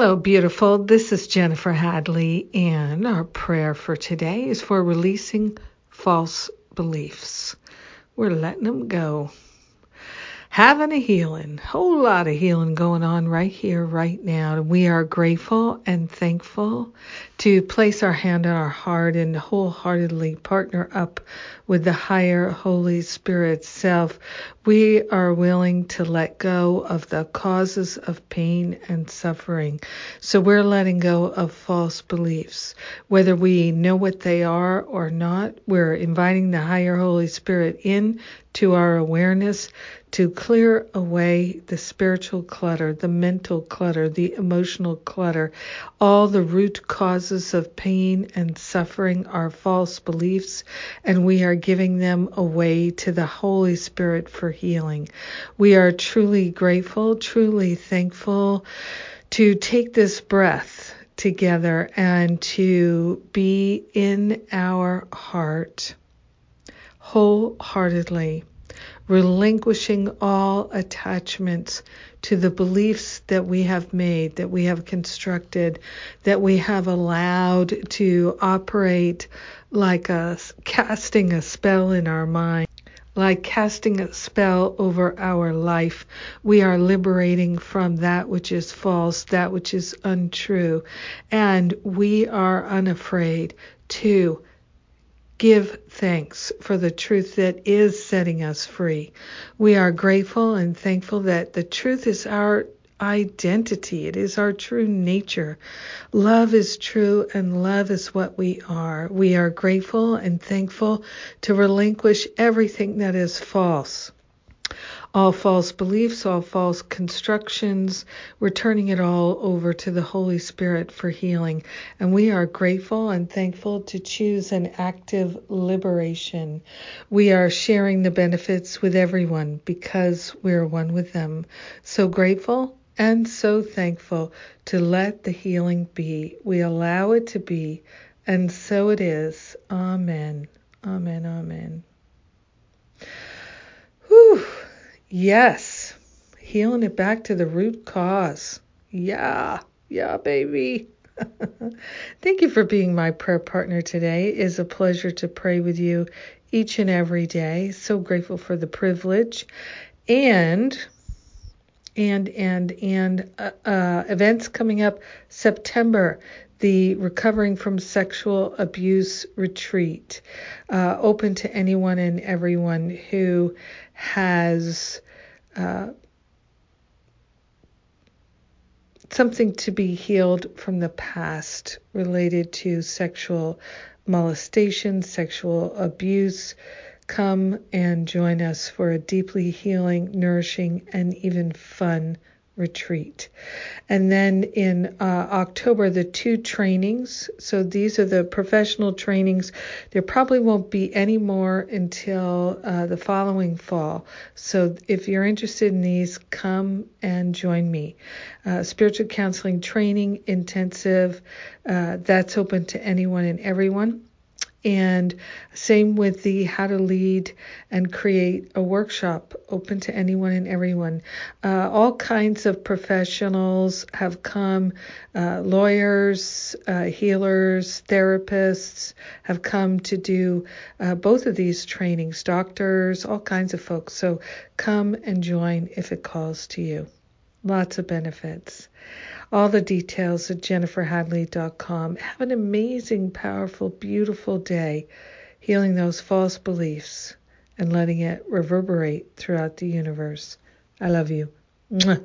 Hello, beautiful. This is Jennifer Hadley, and our prayer for today is for releasing false beliefs. We're letting them go. Having a healing, whole lot of healing going on right here, right now. We are grateful and thankful to place our hand on our heart and wholeheartedly partner up with the higher Holy Spirit self. We are willing to let go of the causes of pain and suffering. So we're letting go of false beliefs. Whether we know what they are or not, we're inviting the higher Holy Spirit in to our awareness to clear away the spiritual clutter, the mental clutter, the emotional clutter, all the root causes of pain and suffering are false beliefs, and we are giving them away to the Holy Spirit for healing. We are truly grateful, truly thankful to take this breath together and to be in our heart wholeheartedly relinquishing all attachments to the beliefs that we have made, that we have constructed, that we have allowed to operate like a casting a spell in our mind. Like casting a spell over our life, we are liberating from that which is false, that which is untrue, and we are unafraid to give thanks for the truth that is setting us free. We are grateful and thankful that the truth is our identity. It is our true nature. Love is true and love is what we are. We are grateful and thankful to relinquish everything that is false all false beliefs, all false constructions. We're turning it all over to the Holy Spirit for healing. And we are grateful and thankful to choose an active liberation. We are sharing the benefits with everyone because we're one with them. So grateful and so thankful to let the healing be. We allow it to be, and so it is. Amen. Amen. Amen. Yes. Healing it back to the root cause. Yeah. Yeah, baby. Thank you for being my prayer partner today. It is a pleasure to pray with you each and every day. So grateful for the privilege and and and and uh, uh, events coming up September the Recovering from Sexual Abuse Retreat, uh, open to anyone and everyone who has uh, something to be healed from the past related to sexual molestation, sexual abuse. Come and join us for a deeply healing, nourishing, and even fun retreat. And then in uh, October, the two trainings. So these are the professional trainings. There probably won't be any more until uh, the following fall. So if you're interested in these, come and join me. Uh, spiritual counseling training intensive. Uh, that's open to anyone and everyone. And same with the how to lead and create a workshop open to anyone and everyone. Uh, all kinds of professionals have come, uh, lawyers, uh, healers, therapists have come to do uh, both of these trainings, doctors, all kinds of folks. So come and join if it calls to you. Lots of benefits. All the details at jenniferhadley.com. Have an amazing, powerful, beautiful day healing those false beliefs and letting it reverberate throughout the universe. I love you. Mwah.